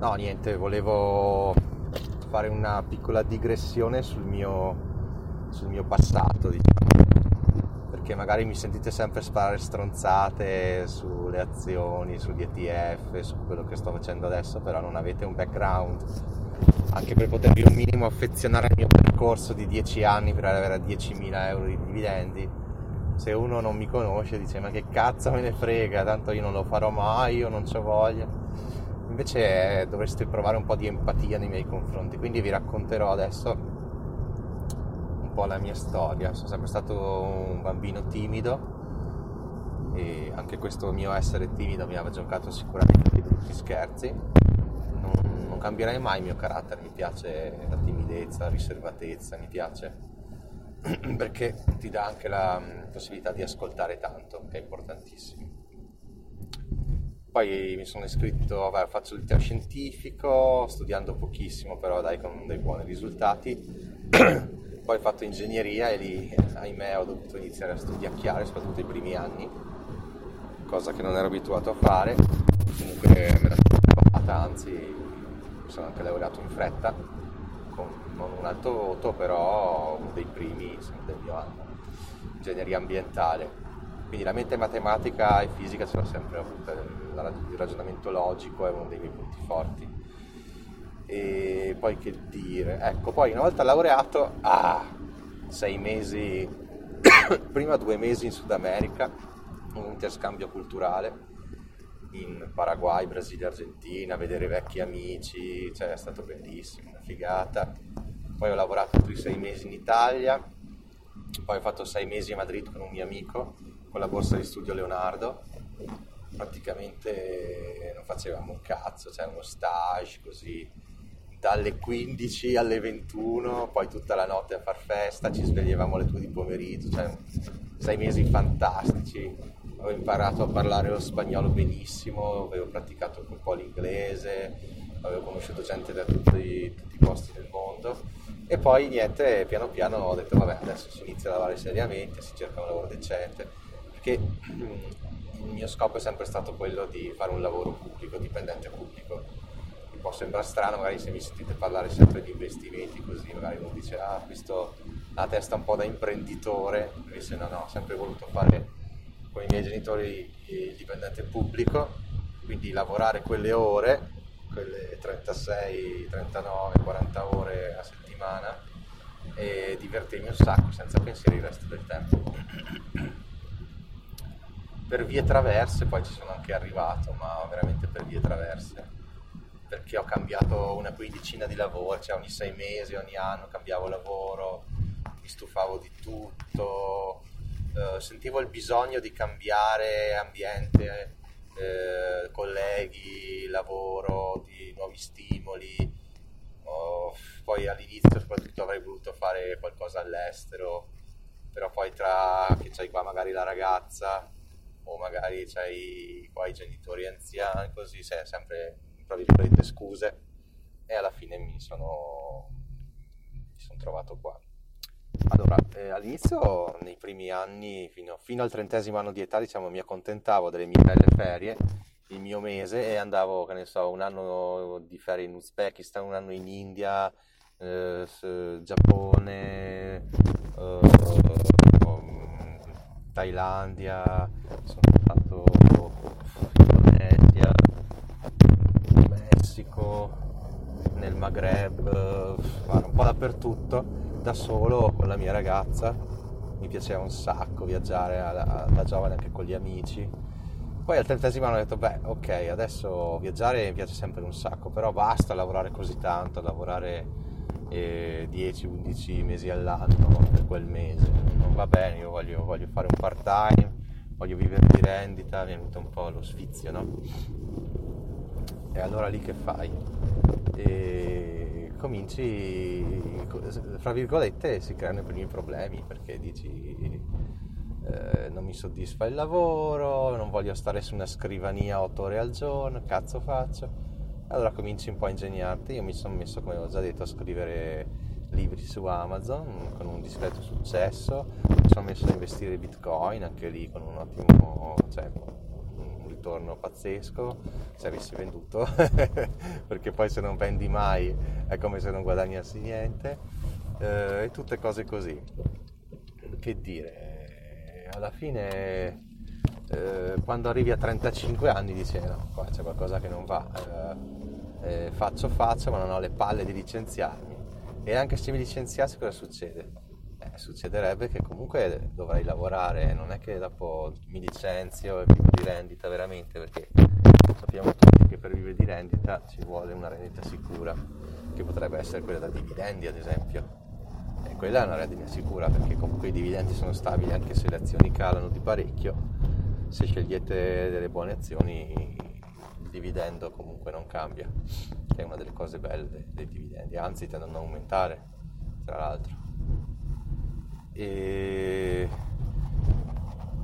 No, niente, volevo fare una piccola digressione sul mio, sul mio passato, diciamo. Perché magari mi sentite sempre sparare stronzate sulle azioni, sugli ETF, su quello che sto facendo adesso, però non avete un background anche per potervi un minimo affezionare al mio percorso di 10 anni per arrivare a 10.000 euro di dividendi. Se uno non mi conosce dice ma che cazzo me ne frega, tanto io non lo farò mai, io non c'ho voglia. Invece dovreste provare un po' di empatia nei miei confronti, quindi vi racconterò adesso un po' la mia storia. Sono sempre stato un bambino timido e anche questo mio essere timido mi aveva giocato sicuramente dei brutti scherzi non, non cambierei mai il mio carattere, mi piace la timidezza, la riservatezza, mi piace perché ti dà anche la mm, possibilità di ascoltare tanto, che è importantissimo. Poi mi sono iscritto, vabbè, faccio il liceo scientifico, studiando pochissimo, però dai con dei buoni risultati. Poi ho fatto ingegneria e lì, ahimè, ho dovuto iniziare a studiare, soprattutto i primi anni, cosa che non ero abituato a fare. Comunque me la sono trovata, anzi mi sono anche laureato in fretta, con non un alto voto, però uno dei primi del mio anno, ingegneria ambientale. Quindi la mente matematica e fisica ce l'ho sempre avuta, il ragionamento logico è uno dei miei punti forti. E poi che dire, ecco, poi una volta laureato, ah, sei mesi, prima due mesi in Sud America, un interscambio culturale in Paraguay, Brasile, Argentina, vedere vecchi amici, cioè è stato bellissimo, una figata. Poi ho lavorato altri sei mesi in Italia, poi ho fatto sei mesi a Madrid con un mio amico, con la borsa di studio Leonardo. Praticamente non facevamo un cazzo, cioè uno stage così dalle 15 alle 21, poi tutta la notte a far festa, ci svegliavamo alle 2 di pomeriggio, cioè sei mesi fantastici. Avevo imparato a parlare lo spagnolo benissimo, avevo praticato un po' l'inglese, avevo conosciuto gente da tutti, tutti i posti del mondo. E poi niente, piano piano ho detto vabbè adesso si inizia a lavorare seriamente, si cerca un lavoro decente, perché il mio scopo è sempre stato quello di fare un lavoro pubblico, dipendente pubblico. Mi può sembrare strano magari se mi sentite parlare sempre di investimenti così, magari uno dice ah questo ha la testa un po' da imprenditore, invece no, no, ho sempre voluto fare con i miei genitori il dipendente pubblico, quindi lavorare quelle ore, quelle 36, 39, 40 ore a settimana e divertirmi un sacco senza pensieri il resto del tempo. Per vie traverse poi ci sono anche arrivato, ma veramente per vie traverse, perché ho cambiato una quindicina di lavori, cioè ogni sei mesi, ogni anno cambiavo lavoro, mi stufavo di tutto, eh, sentivo il bisogno di cambiare ambiente, eh, colleghi, lavoro, di nuovi stimoli. Oh, poi all'inizio soprattutto avrei voluto fare qualcosa all'estero, però poi tra che c'hai qua magari la ragazza o magari c'hai qua i genitori anziani, così sei sempre, tra virgolette, scuse e alla fine mi sono, mi sono trovato qua. Allora, eh, all'inizio, nei primi anni, fino, fino, al trentesimo anno di età, diciamo, mi accontentavo delle mie belle ferie, il mio mese, e andavo, che ne so, un anno di ferie in Uzbekistan, un anno in India, eh, Giappone, eh, Thailandia, sono stato in Indonesia, Messico, nel Maghreb, un po' dappertutto da solo con la mia ragazza, mi piaceva un sacco viaggiare da giovane anche con gli amici. Poi al trentesimo ho detto, beh, ok, adesso viaggiare mi piace sempre un sacco, però basta lavorare così tanto, lavorare 10-11 mesi all'anno per quel mese, non va bene, io voglio, voglio fare un part time, voglio vivere di rendita, mi è venuto un po' lo sfizio, no? E allora lì che fai? E cominci, fra virgolette, si creano i primi problemi perché dici eh, non mi soddisfa il lavoro, non voglio stare su una scrivania otto ore al giorno, cazzo faccio? Allora cominci un po' a ingegnarti, io mi sono messo, come ho già detto, a scrivere libri su Amazon con un discreto successo, mi sono messo a investire in bitcoin anche lì con un ottimo, cioè, un ritorno pazzesco se avessi venduto. Perché poi se non vendi mai è come se non guadagnassi niente. Eh, e tutte cose così. Che dire alla fine eh, quando arrivi a 35 anni dici eh, no qua c'è qualcosa che non va eh, eh, faccio faccio ma non ho le palle di licenziarmi e anche se mi licenziassi cosa succede? Eh, succederebbe che comunque dovrai lavorare, non è che dopo mi licenzio e vivo di rendita veramente, perché sappiamo tutti che per vivere di rendita ci vuole una rendita sicura, che potrebbe essere quella da dividendi ad esempio. E quella è una rendita sicura perché comunque i dividendi sono stabili anche se le azioni calano di parecchio. Se scegliete delle buone azioni dividendo comunque non cambia, che è una delle cose belle dei, dividendi, anzi tendono ad aumentare, tra l'altro. E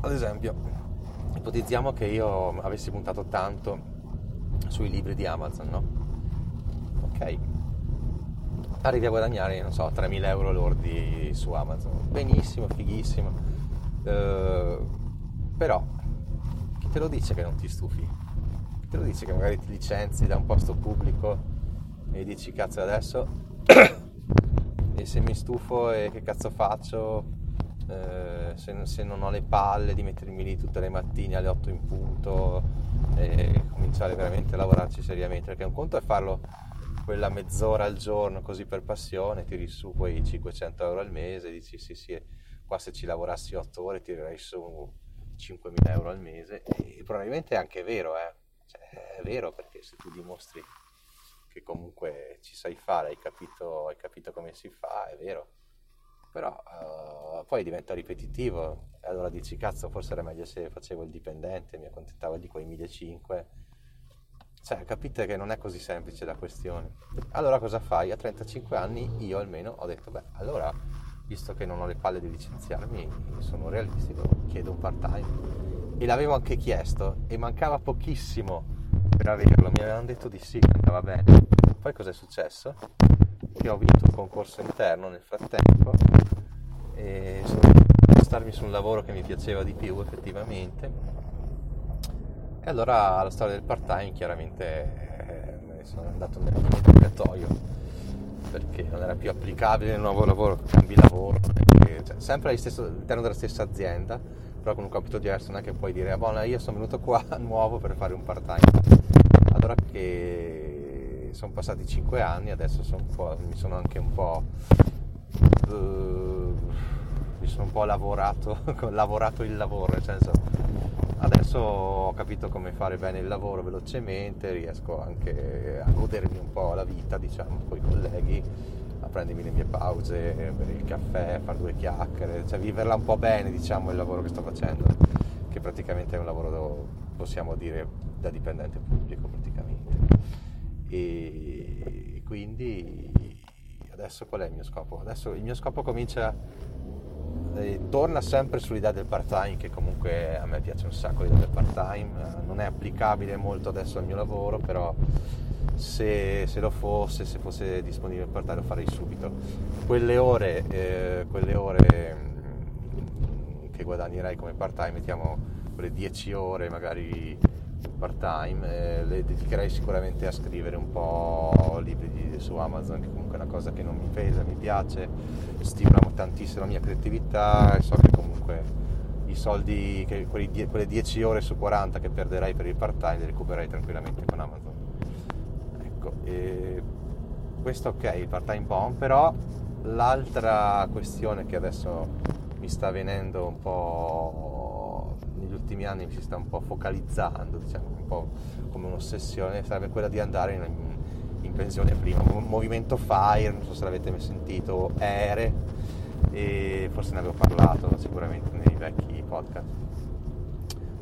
ad esempio, ipotizziamo che io avessi puntato tanto sui libri di Amazon, no? Ok, arrivi a guadagnare, non so, 3.000 euro lordi su Amazon, benissimo, fighissimo, uh, però chi te lo dice che non ti stufi? Te lo dici che magari ti licenzi da un posto pubblico e dici cazzo adesso e se mi stufo e che cazzo faccio? Eh, se, se, non ho le palle di mettermi lì tutte le mattine alle 8 in punto e cominciare veramente a lavorarci seriamente perché un conto è farlo quella mezz'ora al giorno così per passione tiri su quei 500 euro al mese dici sì sì qua se ci lavorassi 8 ore tirerei su 5.000 euro al mese e probabilmente è anche vero eh è vero perché se tu dimostri che comunque ci sai fare, hai capito, hai capito come si fa, è vero. Però uh, poi diventa ripetitivo e allora dici cazzo forse era meglio se facevo il dipendente, mi accontentavo di quei 1500. Cioè capite che non è così semplice la questione. Allora cosa fai? A 35 anni io almeno ho detto beh allora visto che non ho le palle di licenziarmi sono realistico, chiedo un part time e l'avevo anche chiesto e mancava pochissimo per averlo, mi avevano detto di sì, che andava bene. Poi cosa è successo? Che ho vinto un concorso interno nel frattempo e sono a starmi su un lavoro che mi piaceva di più effettivamente. E allora la storia del part time chiaramente eh, sono andato nel dimenticatoio perché non era più applicabile nel nuovo lavoro, cambi lavoro, perché, cioè, sempre all'interno della stessa azienda però con un compito diverso non è che puoi dire ah, buona io sono venuto qua nuovo per fare un part time allora che sono passati 5 anni adesso sono mi sono anche un po' uh, mi sono un po' lavorato lavorato il lavoro nel senso adesso ho capito come fare bene il lavoro velocemente riesco anche a godermi un po' la vita diciamo con i colleghi a prendermi le mie pause per il caffè, fare due chiacchiere, cioè viverla un po' bene, diciamo, il lavoro che sto facendo, che praticamente è un lavoro, possiamo dire, da dipendente pubblico praticamente. E quindi adesso qual è il mio scopo? Adesso il mio scopo comincia, eh, torna sempre sull'idea del part-time, che comunque a me piace un sacco l'idea del part-time, non è applicabile molto adesso al mio lavoro, però se, se, lo fosse, se fosse disponibile per te lo farei subito. Quelle ore, eh, quelle ore mm, che guadagnerai come part time, mettiamo quelle 10 ore magari part time, eh, le dedicherei sicuramente a scrivere un po' libri di, su Amazon, che comunque è una cosa che non mi pesa, mi piace, stimola tantissimo la mia creatività e so che comunque i soldi, che, quelli, quelle 10 ore su 40 che perderai per il part time li recupererai tranquillamente con Amazon. Ecco, questo ok, il part time bomb, però l'altra questione che adesso mi sta venendo un po' negli ultimi anni mi si sta un po' focalizzando, diciamo, un po' come un'ossessione, sarebbe quella di andare in, in pensione prima. Un movimento FIRE, non so se l'avete mai sentito, ERE, e forse ne avevo parlato sicuramente nei vecchi podcast,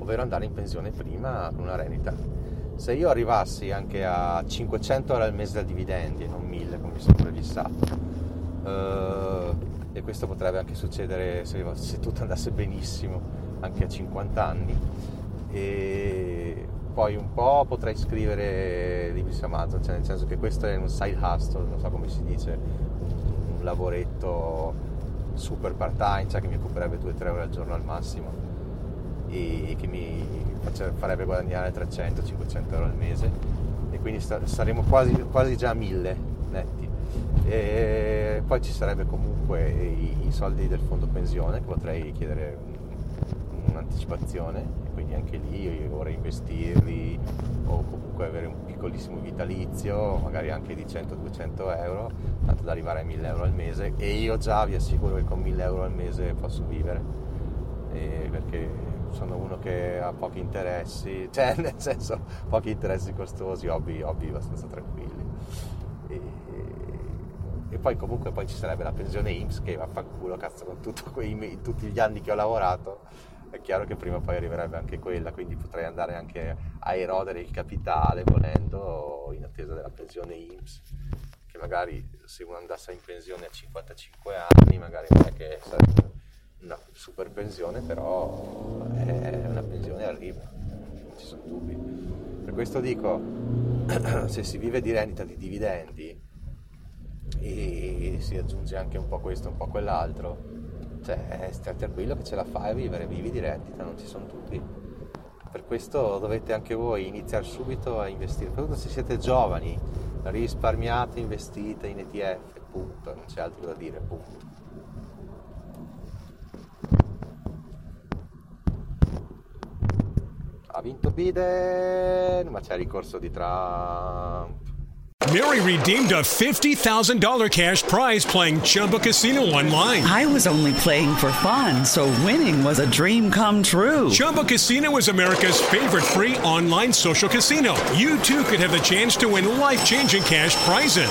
ovvero andare in pensione prima con una rendita se io arrivassi anche a 500 euro al mese da dividendi e non 1000 come mi sono prefissato, eh, e questo potrebbe anche succedere se, se, tutto andasse benissimo anche a 50 anni, e poi un po' potrei scrivere libri su Amazon, cioè nel senso che questo è un side hustle, non so come si dice, un lavoretto super part time, cioè che mi occuperebbe 2-3 ore al giorno al massimo e che mi farebbe guadagnare 300-500 euro al mese. E quindi saremo quasi, quasi già a 1000 netti. E poi ci sarebbe comunque i, soldi del fondo pensione che potrei chiedere un'anticipazione. E quindi anche lì vorrei investirli o comunque avere un piccolissimo vitalizio magari anche di 100-200 euro tanto da arrivare a 1000 euro al mese. E io già vi assicuro che con 1000 euro al mese posso vivere. Perché sono uno che ha pochi interessi, cioè nel senso pochi interessi costosi, hobby, hobby abbastanza tranquilli. E, e, poi comunque poi ci sarebbe la pensione IMSS che vaffanculo, cazzo, con quei, tutti gli anni che ho lavorato, è chiaro che prima o poi arriverebbe anche quella, quindi potrei andare anche a erodere il capitale volendo in attesa della pensione IMSS che magari se uno andasse in pensione a 55 anni magari non è che sarebbe super pensione, però è una pensione arriva, non ci sono dubbi. Per questo dico, se si vive di rendita di dividendi e si aggiunge anche un po' questo, un po' quell'altro, cioè stai tranquillo che ce la fai a vivere, vivi di rendita, non ci sono dubbi. Per questo dovete anche voi iniziare subito a investire, soprattutto se siete giovani, risparmiate, investite in ETF, punto, non c'è altro da dire, punto. Ha vinto Biden, ma c'è il ricorso di Trump. Mary redeemed a $50,000 cash prize playing Chumba Casino online. I was only playing for fun, so winning was a dream come true. Chumba Casino is America's favorite free online social casino. You too could have the chance to win life changing cash prizes.